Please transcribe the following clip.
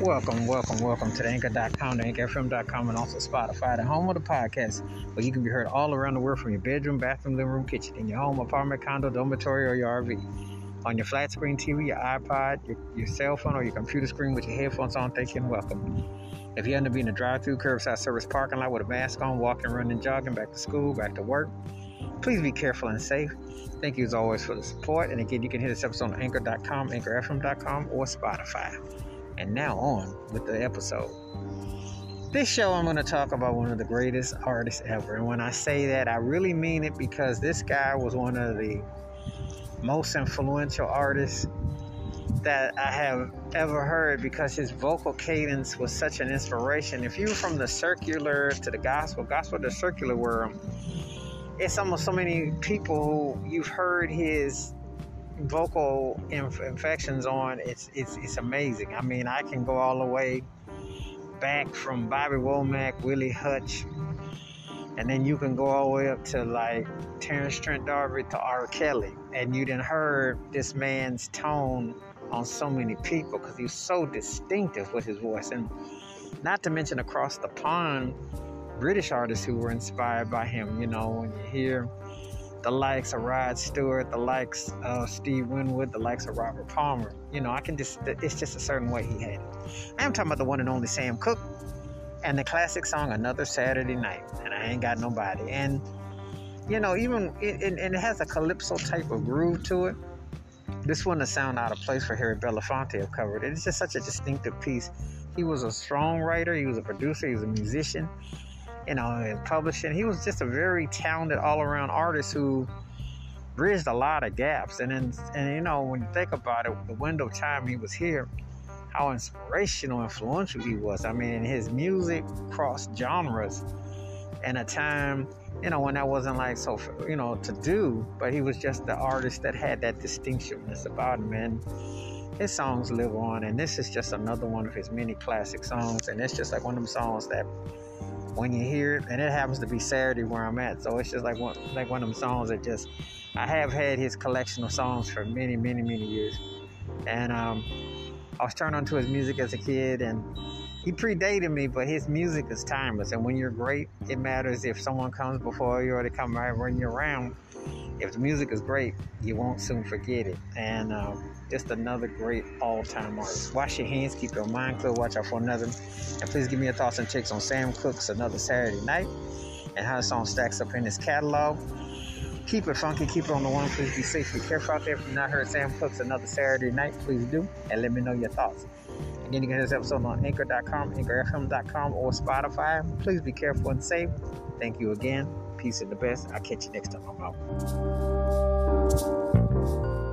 Welcome, welcome, welcome to the anchor.com, the anchorfm.com, and also Spotify, the home of the podcast, where you can be heard all around the world from your bedroom, bathroom, living room, kitchen, in your home, apartment, condo, dormitory, or your RV. On your flat screen TV, your iPod, your, your cell phone, or your computer screen with your headphones on, thank you and welcome. If you happen to be in a drive through curbside service parking lot with a mask on, walking, running, jogging, back to school, back to work, please be careful and safe. Thank you as always for the support. And again, you can hit us up on anchor.com, anchorfm.com, or Spotify. And now on with the episode. This show, I'm going to talk about one of the greatest artists ever. And when I say that, I really mean it because this guy was one of the most influential artists that I have ever heard because his vocal cadence was such an inspiration. If you're from the circular to the gospel, gospel to circular world, it's almost so many people who you've heard his vocal inf- infections on, it's it's it's amazing. I mean, I can go all the way back from Bobby Womack, Willie Hutch, and then you can go all the way up to like Terence Trent D'Arby to R. Kelly, and you didn't heard this man's tone on so many people because he's so distinctive with his voice, and not to mention across the pond, British artists who were inspired by him. You know, when you hear the likes of Rod Stewart, the likes of Steve Winwood, the likes of Robert Palmer. You know, I can just, it's just a certain way he had it. I am talking about the one and only Sam Cooke and the classic song Another Saturday Night, and I Ain't Got Nobody. And, you know, even, it, and it has a calypso type of groove to it. This wouldn't sound out of place for Harry Belafonte have covered it. It's just such a distinctive piece. He was a strong writer, he was a producer, he was a musician you know, in publishing. He was just a very talented all around artist who bridged a lot of gaps. And then, and you know, when you think about it, the window of time he was here, how inspirational, influential he was. I mean, his music crossed genres in a time, you know, when that wasn't like so, you know, to do, but he was just the artist that had that distinctionness about him. And his songs live on, and this is just another one of his many classic songs. And it's just like one of them songs that when you hear it, and it happens to be Saturday where I'm at, so it's just like one like one of them songs that just I have had his collection of songs for many, many, many years, and um, I was turned on to his music as a kid, and he predated me, but his music is timeless. And when you're great, it matters if someone comes before you or they come right when you're around. If the music is great, you won't soon forget it. And um, just another great all-time artist. Wash your hands, keep your mind clear, watch out for another. And please give me your thoughts and checks on Sam Cooke's Another Saturday Night and how the song stacks up in his catalog. Keep it funky, keep it on the one. Please be safe, be careful out there. If you've not heard Sam Cooke's Another Saturday Night, please do and let me know your thoughts. Again, you can hear this episode on anchor.com, anchorfm.com, or Spotify. Please be careful and safe. Thank you again. Peace and the best. I'll catch you next time. I'm out.